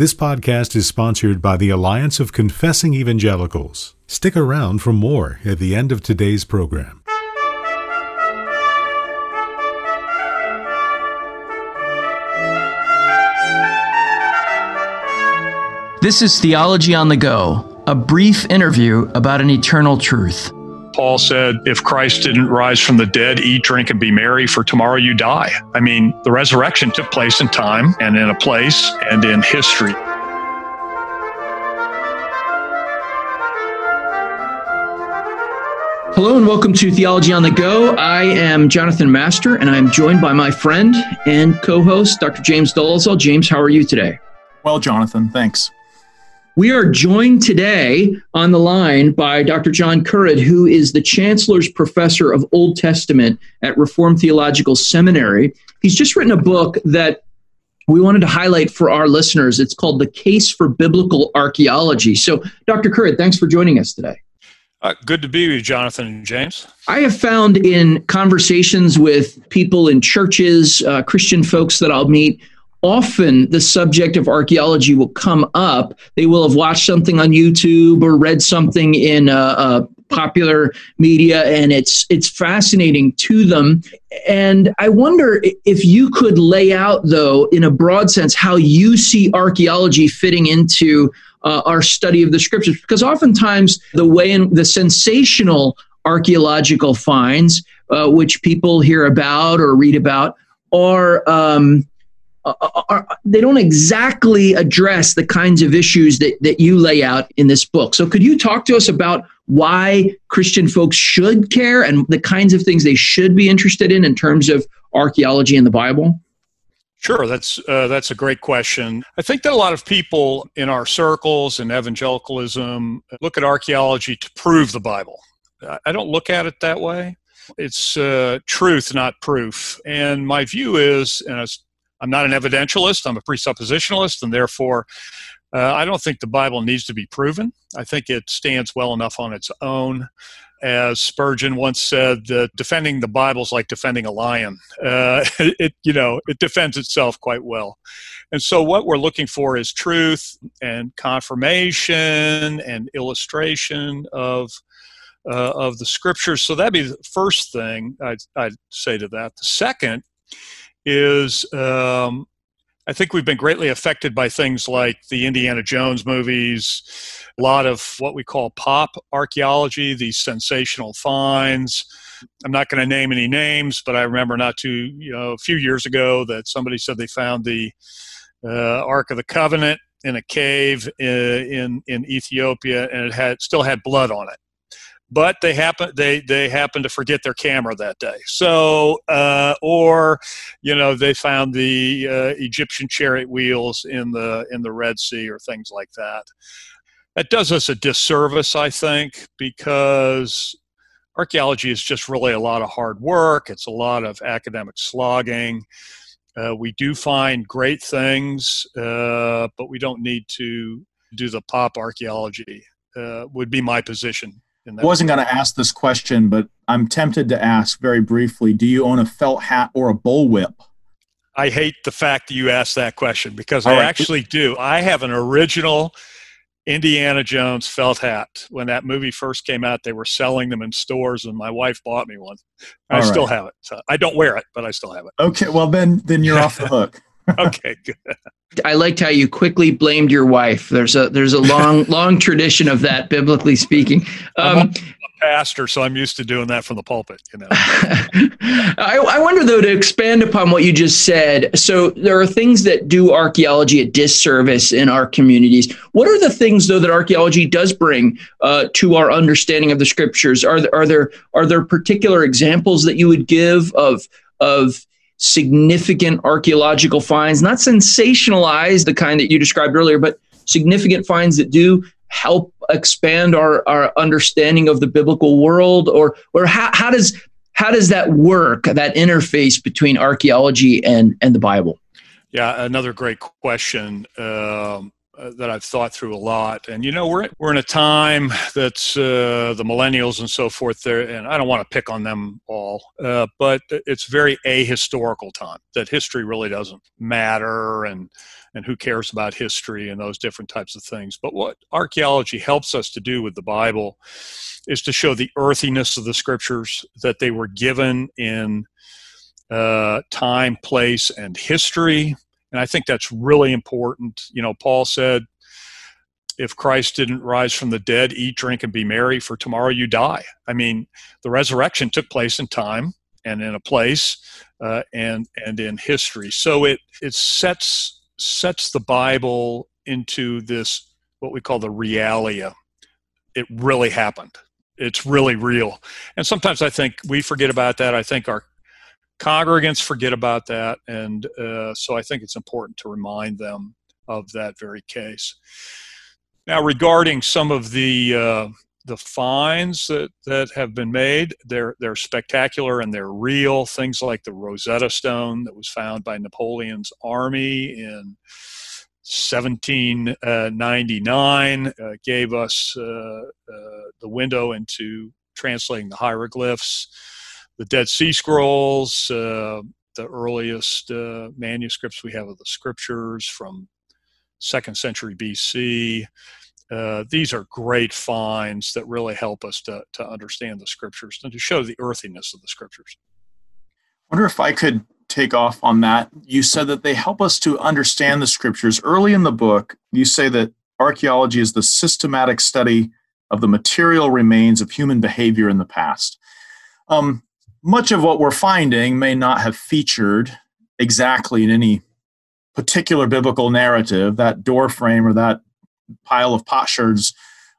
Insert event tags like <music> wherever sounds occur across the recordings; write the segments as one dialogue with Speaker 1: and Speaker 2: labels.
Speaker 1: This podcast is sponsored by the Alliance of Confessing Evangelicals. Stick around for more at the end of today's program.
Speaker 2: This is Theology on the Go, a brief interview about an eternal truth.
Speaker 3: Paul said, if Christ didn't rise from the dead, eat, drink, and be merry, for tomorrow you die. I mean, the resurrection took place in time and in a place and in history.
Speaker 2: Hello and welcome to Theology on the Go. I am Jonathan Master and I'm joined by my friend and co host, Dr. James Dolezal. James, how are you today?
Speaker 4: Well, Jonathan, thanks.
Speaker 2: We are joined today on the line by Dr. John Currid, who is the Chancellor's Professor of Old Testament at Reformed Theological Seminary. He's just written a book that we wanted to highlight for our listeners. It's called The Case for Biblical Archaeology. So, Dr. Currid, thanks for joining us today.
Speaker 3: Uh, good to be with you, Jonathan and James.
Speaker 2: I have found in conversations with people in churches, uh, Christian folks that I'll meet, often the subject of archaeology will come up. They will have watched something on YouTube or read something in uh, uh, popular media, and it's it's fascinating to them. And I wonder if you could lay out, though, in a broad sense, how you see archaeology fitting into uh, our study of the scriptures, because oftentimes the way in the sensational archaeological finds, uh, which people hear about or read about, are um, uh, uh, uh, they don't exactly address the kinds of issues that, that you lay out in this book. So, could you talk to us about why Christian folks should care and the kinds of things they should be interested in in terms of archaeology and the Bible?
Speaker 3: Sure, that's uh, that's a great question. I think that a lot of people in our circles and evangelicalism look at archaeology to prove the Bible. I don't look at it that way. It's uh, truth, not proof. And my view is, and I'm not an evidentialist, I'm a presuppositionalist, and therefore uh, I don't think the Bible needs to be proven. I think it stands well enough on its own. As Spurgeon once said, defending the Bible is like defending a lion. Uh, <laughs> it, you know, it defends itself quite well. And so, what we're looking for is truth and confirmation and illustration of uh, of the scriptures. So that'd be the first thing I'd, I'd say to that. The second is um, I think we've been greatly affected by things like the Indiana Jones movies, a lot of what we call pop archaeology, these sensational finds. I'm not going to name any names, but I remember not too, you know, a few years ago that somebody said they found the uh, Ark of the Covenant in a cave in, uh, in, in Ethiopia, and it had still had blood on it but they happen they they happen to forget their camera that day. So uh, or you know they found the uh, Egyptian chariot wheels in the in the Red Sea or things like that. That does us a disservice, I think, because archaeology is just really a lot of hard work. It's a lot of academic slogging. Uh, we do find great things, uh, but we don't need to do the pop archaeology. Uh, would be my position
Speaker 4: I wasn't going to ask this question, but I'm tempted to ask very briefly do you own a felt hat or a bullwhip?
Speaker 3: I hate the fact that you asked that question because All I right. actually do. I have an original Indiana Jones felt hat. When that movie first came out, they were selling them in stores, and my wife bought me one. I All still right. have it. So I don't wear it, but I still have it.
Speaker 4: Okay, well then, then you're off the hook. <laughs>
Speaker 3: okay, good.
Speaker 2: I liked how you quickly blamed your wife. There's a there's a long <laughs> long tradition of that, biblically speaking.
Speaker 3: Um, pastor, so I'm used to doing that from the pulpit. You know. <laughs>
Speaker 2: I, I wonder though to expand upon what you just said. So there are things that do archaeology a disservice in our communities. What are the things though that archaeology does bring uh, to our understanding of the scriptures? Are there, are there are there particular examples that you would give of of significant archaeological finds, not sensationalized, the kind that you described earlier, but significant finds that do help expand our, our understanding of the biblical world? Or or how, how does how does that work that interface between archaeology and and the bible?
Speaker 3: Yeah another great question. Um, uh, that I've thought through a lot. And you know, we're we're in a time that's uh, the millennials and so forth. There, and I don't want to pick on them all, uh, but it's very ahistorical time. That history really doesn't matter, and and who cares about history and those different types of things. But what archaeology helps us to do with the Bible is to show the earthiness of the scriptures that they were given in uh, time, place, and history. And I think that's really important. You know, Paul said, if Christ didn't rise from the dead, eat, drink, and be merry, for tomorrow you die. I mean, the resurrection took place in time and in a place uh, and and in history. So it it sets sets the Bible into this what we call the realia. It really happened. It's really real. And sometimes I think we forget about that. I think our congregants forget about that, and uh, so I think it's important to remind them of that very case. Now, regarding some of the uh, the finds that, that have been made, they're they're spectacular and they're real. Things like the Rosetta Stone that was found by Napoleon's army in 1799 uh, gave us uh, uh, the window into translating the hieroglyphs the Dead Sea Scrolls, uh, the earliest uh, manuscripts we have of the scriptures from second century BC. Uh, these are great finds that really help us to, to understand the scriptures and to show the earthiness of the scriptures.
Speaker 4: I wonder if I could take off on that. You said that they help us to understand the scriptures. Early in the book, you say that archaeology is the systematic study of the material remains of human behavior in the past. Um, much of what we're finding may not have featured exactly in any particular biblical narrative. That door frame or that pile of potsherds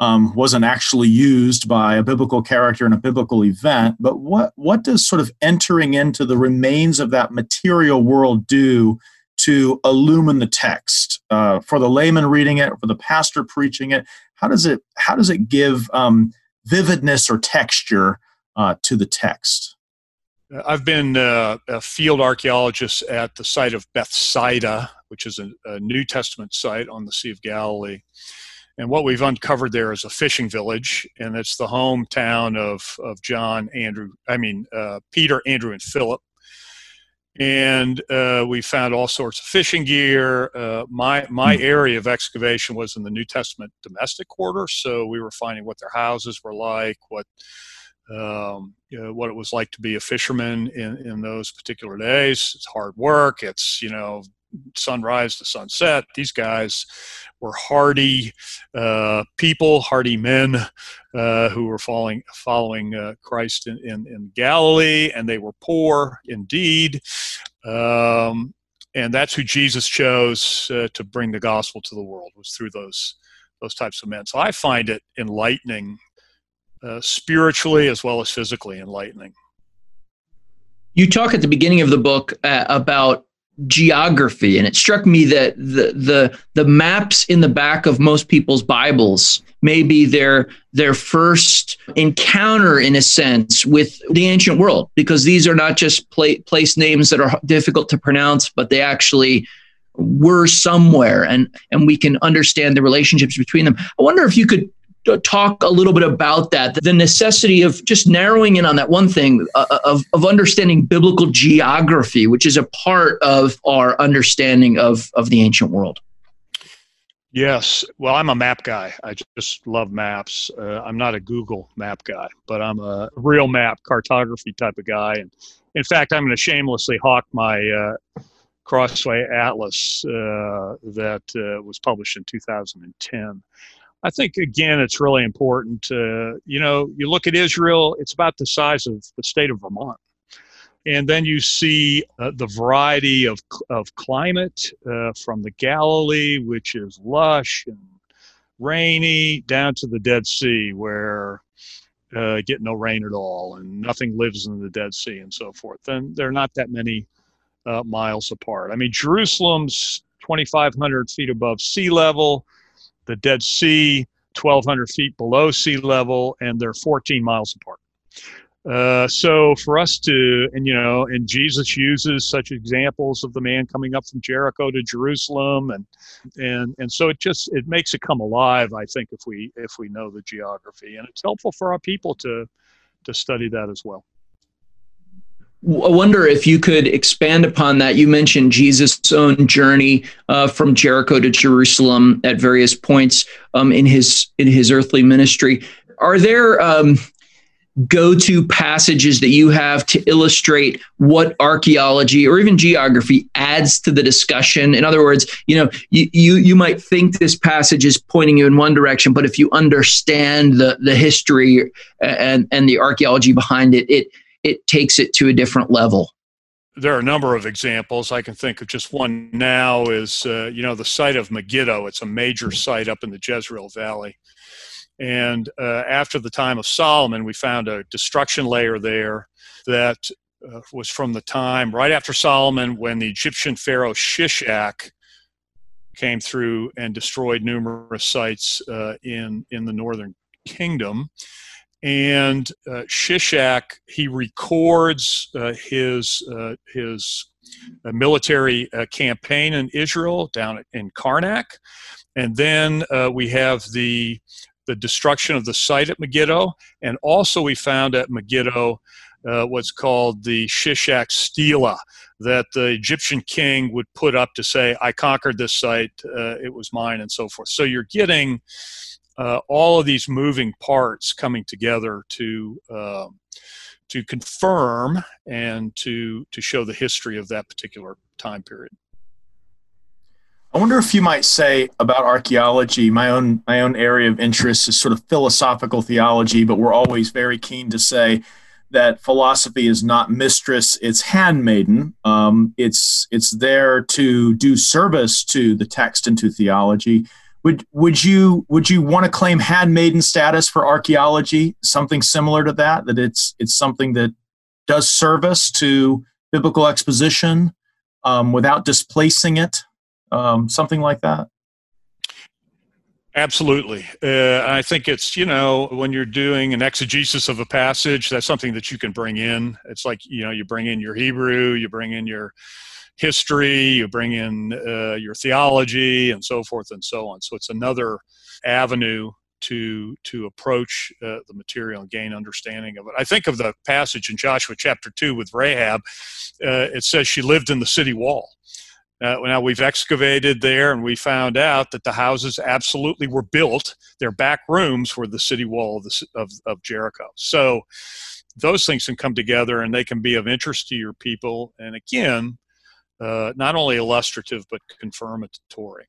Speaker 4: um, wasn't actually used by a biblical character in a biblical event. But what what does sort of entering into the remains of that material world do to illumine the text uh, for the layman reading it, for the pastor preaching it? How does it how does it give um, vividness or texture uh, to the text?
Speaker 3: I've been uh, a field archaeologist at the site of Bethsaida, which is a, a, New Testament site on the Sea of Galilee. And what we've uncovered there is a fishing village, and it's the hometown of, of John, Andrew, I mean, uh, Peter, Andrew, and Philip. And uh, we found all sorts of fishing gear. Uh, my, my hmm. area of excavation was in the New Testament domestic quarter, so we were finding what their houses were like, what um, you know, what it was like to be a fisherman in, in those particular days. It's hard work. It's, you know, sunrise to sunset. These guys were hardy uh, people, hardy men uh, who were following, following uh, Christ in, in, in, Galilee, and they were poor indeed. Um, and that's who Jesus chose uh, to bring the gospel to the world was through those those types of men. So I find it enlightening uh, spiritually as well as physically enlightening.
Speaker 2: You talk at the beginning of the book uh, about geography, and it struck me that the, the the maps in the back of most people's Bibles may be their their first encounter, in a sense, with the ancient world, because these are not just pla- place names that are difficult to pronounce, but they actually were somewhere and and we can understand the relationships between them. I wonder if you could talk a little bit about that the necessity of just narrowing in on that one thing uh, uh, of, of understanding biblical geography which is a part of our understanding of, of the ancient world.
Speaker 3: Yes. Well i'm a map guy. I just love maps. Uh, i'm not a google map guy but i'm a real map cartography type of guy. And in fact i'm going to shamelessly hawk my uh, crossway atlas uh, that uh, was published in 2010 I think again, it's really important to you know you look at Israel; it's about the size of the state of Vermont, and then you see uh, the variety of of climate uh, from the Galilee, which is lush and rainy, down to the Dead Sea, where uh, get no rain at all, and nothing lives in the Dead Sea, and so forth. And they're not that many uh, miles apart. I mean, Jerusalem's 2,500 feet above sea level the Dead Sea, 1,200 feet below sea level, and they're 14 miles apart. Uh, so for us to, and you know, and Jesus uses such examples of the man coming up from Jericho to Jerusalem, and and and so it just it makes it come alive. I think if we if we know the geography, and it's helpful for our people to to study that as well.
Speaker 2: I wonder if you could expand upon that. You mentioned Jesus' own journey uh, from Jericho to Jerusalem at various points um, in his in his earthly ministry. Are there um, go-to passages that you have to illustrate what archaeology or even geography adds to the discussion in other words you know you, you you might think this passage is pointing you in one direction but if you understand the the history and and the archaeology behind it it it takes it to a different level
Speaker 3: there are a number of examples. I can think of just one now is, uh, you know, the site of Megiddo. It's a major site up in the Jezreel Valley. And uh, after the time of Solomon, we found a destruction layer there that uh, was from the time right after Solomon when the Egyptian pharaoh Shishak came through and destroyed numerous sites uh, in, in the northern kingdom. And uh, Shishak, he records uh, his, uh, his military campaign in Israel down in Karnak. And then we have the the destruction of the site at Megiddo, and also we found at Megiddo uh, what's called the Shishak Stela that the Egyptian king would put up to say, I conquered this site, uh, it was mine, and so forth. So you're getting uh, all of these moving parts coming together to. Um, to confirm and to to show the history of that particular time period.
Speaker 4: I wonder if you might say about archaeology, my own my own area of interest is sort of philosophical theology, but we're always very keen to say that philosophy is not mistress; it's handmaiden. Um, it's it's there to do service to the text and to theology. Would would you would you want to claim handmaiden status for archaeology? Something similar to that? That it's it's something that does service to biblical exposition um, without displacing it um, something like that?
Speaker 3: Absolutely. Uh, I think it's, you know, when you're doing an exegesis of a passage, that's something that you can bring in. It's like, you know, you bring in your Hebrew, you bring in your history, you bring in uh, your theology, and so forth and so on. So it's another avenue to to approach uh, the material and gain understanding of it. I think of the passage in Joshua chapter two with Rahab. Uh, it says she lived in the city wall. Uh, now we've excavated there and we found out that the houses absolutely were built. Their back rooms were the city wall of, the, of, of Jericho. So those things can come together and they can be of interest to your people. And again, uh, not only illustrative but confirmatory.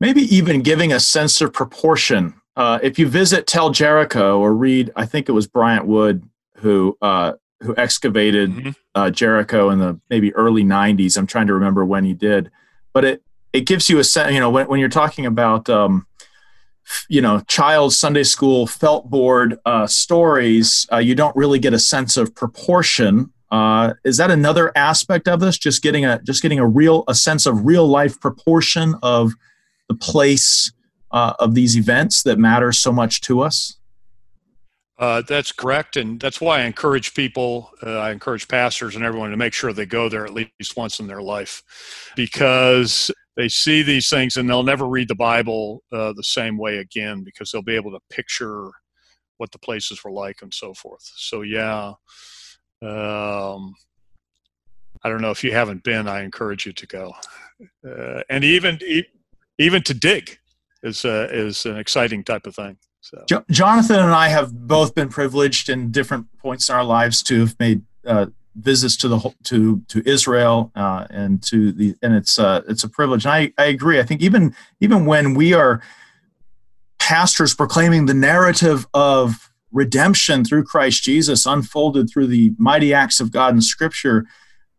Speaker 4: Maybe even giving a sense of proportion. Uh, if you visit Tel Jericho or read, I think it was Bryant Wood who uh, who excavated mm-hmm. uh, Jericho in the maybe early 90s. I'm trying to remember when he did, but it it gives you a sense. You know, when when you're talking about um, you know child Sunday school felt board uh, stories, uh, you don't really get a sense of proportion. Uh, is that another aspect of this? Just getting a just getting a real a sense of real life proportion of the place uh, of these events that matter so much to us.
Speaker 3: Uh, that's correct, and that's why I encourage people, uh, I encourage pastors and everyone to make sure they go there at least once in their life, because they see these things and they'll never read the Bible uh, the same way again because they'll be able to picture what the places were like and so forth. So yeah, um, I don't know if you haven't been, I encourage you to go, uh, and even even to dig is uh, is an exciting type of thing. So.
Speaker 4: Jo- Jonathan and I have both been privileged in different points in our lives to have made uh, visits to the to to Israel uh, and to the and it's uh, it's a privilege. And I I agree. I think even even when we are pastors proclaiming the narrative of redemption through Christ Jesus unfolded through the mighty acts of God in Scripture,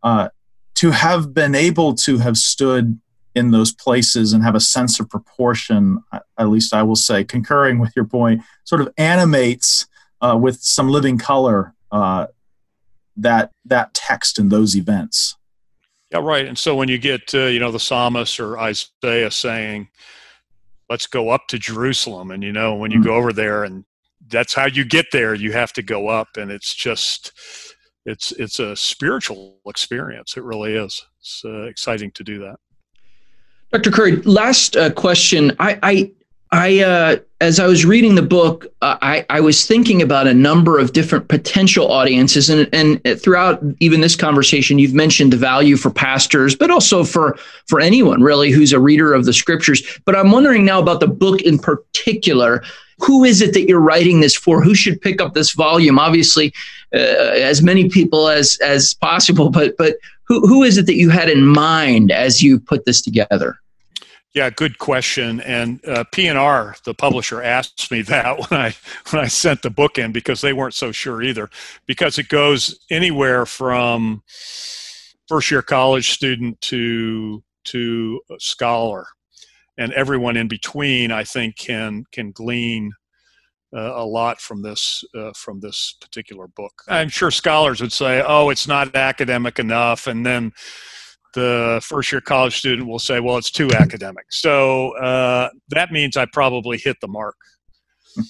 Speaker 4: uh, to have been able to have stood in those places and have a sense of proportion, at least I will say, concurring with your point, sort of animates uh, with some living color uh, that that text and those events.
Speaker 3: Yeah, right. And so when you get, uh, you know, the psalmist or Isaiah saying, "Let's go up to Jerusalem," and you know, when you mm-hmm. go over there and that's how you get there. You have to go up, and it's just it's it's a spiritual experience. It really is. It's uh, exciting to do that.
Speaker 2: Dr. Currid, last uh, question. I, I, I uh, as I was reading the book, uh, I, I was thinking about a number of different potential audiences, and and throughout even this conversation, you've mentioned the value for pastors, but also for for anyone really who's a reader of the scriptures. But I'm wondering now about the book in particular. Who is it that you're writing this for? Who should pick up this volume? Obviously, uh, as many people as as possible, but but who who is it that you had in mind as you put this together?
Speaker 3: Yeah, good question. And uh, P&R, the publisher, asked me that <laughs> when I when I sent the book in because they weren't so sure either, because it goes anywhere from first year college student to to scholar, and everyone in between. I think can can glean uh, a lot from this uh, from this particular book. I'm sure scholars would say, "Oh, it's not academic enough," and then the first year college student will say, well, it's too academic. So uh, that means I probably hit the mark. <laughs>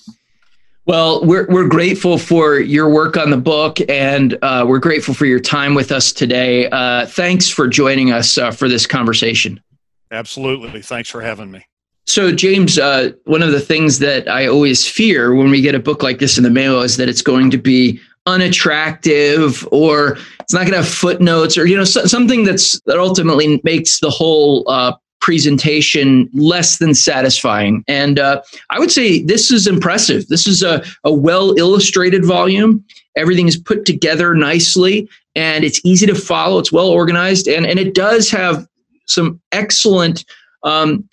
Speaker 2: Well, we're, we're grateful for your work on the book and uh, we're grateful for your time with us today. Uh, thanks for joining us uh, for this conversation.
Speaker 3: Absolutely. Thanks for having me.
Speaker 2: So, James, uh, one of the things that I always fear when we get a book like this in the mail is that it's going to be unattractive or it's not going to have footnotes or you know so, something that's that ultimately makes the whole uh, presentation less than satisfying and uh, i would say this is impressive this is a, a well illustrated volume everything is put together nicely and it's easy to follow it's well organized and, and it does have some excellent um,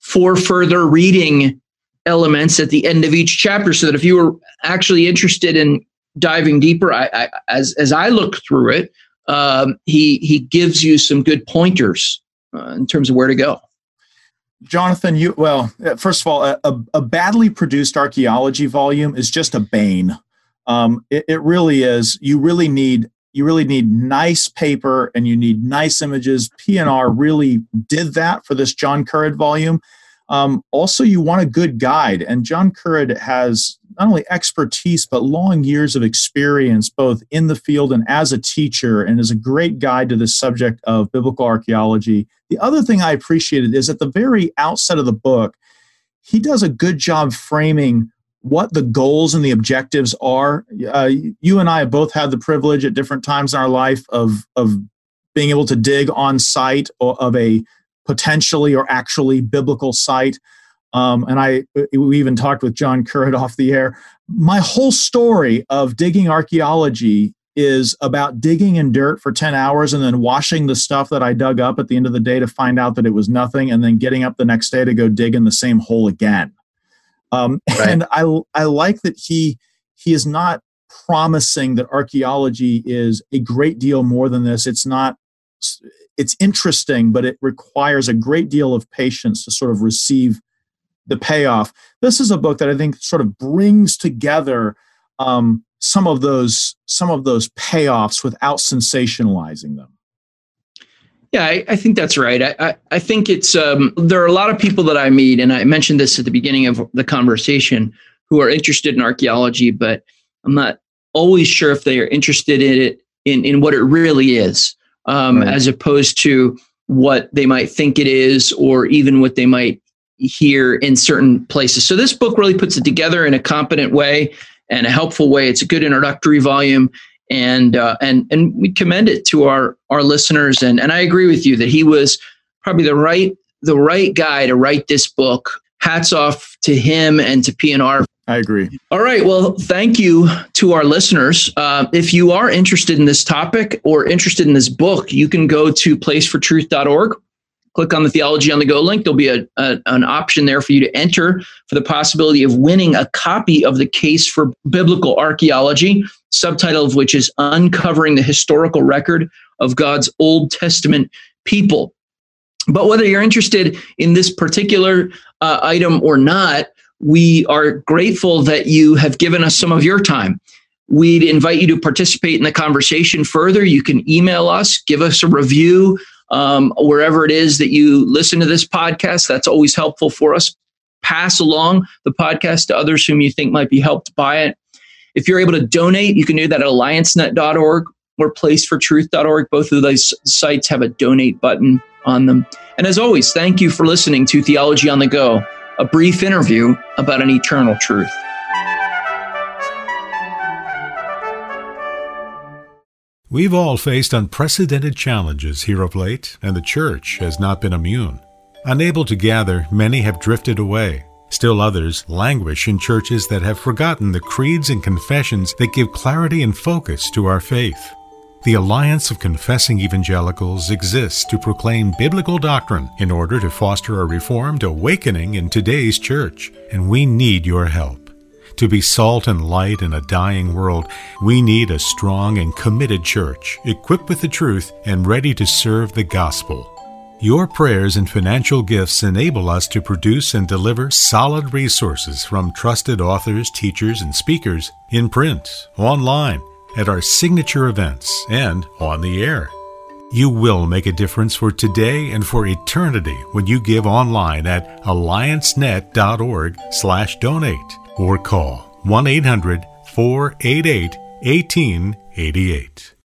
Speaker 2: for further reading elements at the end of each chapter so that if you were actually interested in diving deeper, I, I, as as I look through it, um, he he gives you some good pointers uh, in terms of where to go.
Speaker 4: Jonathan, you well, uh, first of all, a, a badly produced archaeology volume is just a bane. Um, it, it really is. You really need you really need nice paper and you need nice images. P&R really did that for this John Currid volume. Um, also, you want a good guide, and John Currid has not only expertise but long years of experience both in the field and as a teacher, and is a great guide to the subject of biblical archaeology. The other thing I appreciated is at the very outset of the book, he does a good job framing what the goals and the objectives are. Uh, you and I have both had the privilege at different times in our life of of being able to dig on site of a potentially or actually biblical site. Um, and I we even talked with John Currid <laughs> off the air. My whole story of digging archaeology is about digging in dirt for 10 hours and then washing the stuff that I dug up at the end of the day to find out that it was nothing and then getting up the next day to go dig in the same hole again. Um, <laughs> right. And I, I like that he, he is not promising that archaeology is a great deal more than this. It's not, it's interesting, but it requires a great deal of patience to sort of receive the payoff. This is a book that I think sort of brings together um, some of those some of those payoffs without sensationalizing them.
Speaker 2: Yeah, I, I think that's right. I, I, I think it's um, there are a lot of people that I meet, and I mentioned this at the beginning of the conversation, who are interested in archaeology, but I'm not always sure if they are interested in it in, in what it really is um, right. as opposed to what they might think it is or even what they might hear in certain places. So this book really puts it together in a competent way and a helpful way. It's a good introductory volume and uh, and and we commend it to our our listeners and and I agree with you that he was probably the right the right guy to write this book. Hats off to him and to P&R
Speaker 4: I agree.
Speaker 2: All right. Well, thank you to our listeners. Uh, if you are interested in this topic or interested in this book, you can go to placefortruth.org. Click on the Theology on the Go link. There'll be a, a, an option there for you to enter for the possibility of winning a copy of the Case for Biblical Archaeology, subtitle of which is Uncovering the Historical Record of God's Old Testament People. But whether you're interested in this particular uh, item or not, we are grateful that you have given us some of your time. We'd invite you to participate in the conversation further. You can email us, give us a review um, wherever it is that you listen to this podcast. That's always helpful for us. pass along the podcast to others whom you think might be helped by it. If you're able to donate, you can do that at alliancenet.org or placefortruth.org. Both of those sites have a donate button on them. And as always, thank you for listening to Theology on the Go, a brief interview about an eternal truth.
Speaker 1: We've all faced unprecedented challenges here of late, and the church has not been immune. Unable to gather, many have drifted away. Still others languish in churches that have forgotten the creeds and confessions that give clarity and focus to our faith. The Alliance of Confessing Evangelicals exists to proclaim biblical doctrine in order to foster a reformed awakening in today's church, and we need your help. To be salt and light in a dying world, we need a strong and committed church, equipped with the truth and ready to serve the gospel. Your prayers and financial gifts enable us to produce and deliver solid resources from trusted authors, teachers, and speakers in print, online, at our signature events, and on the air. You will make a difference for today and for eternity when you give online at alliancenet.org/donate or call 1 800 488 1888.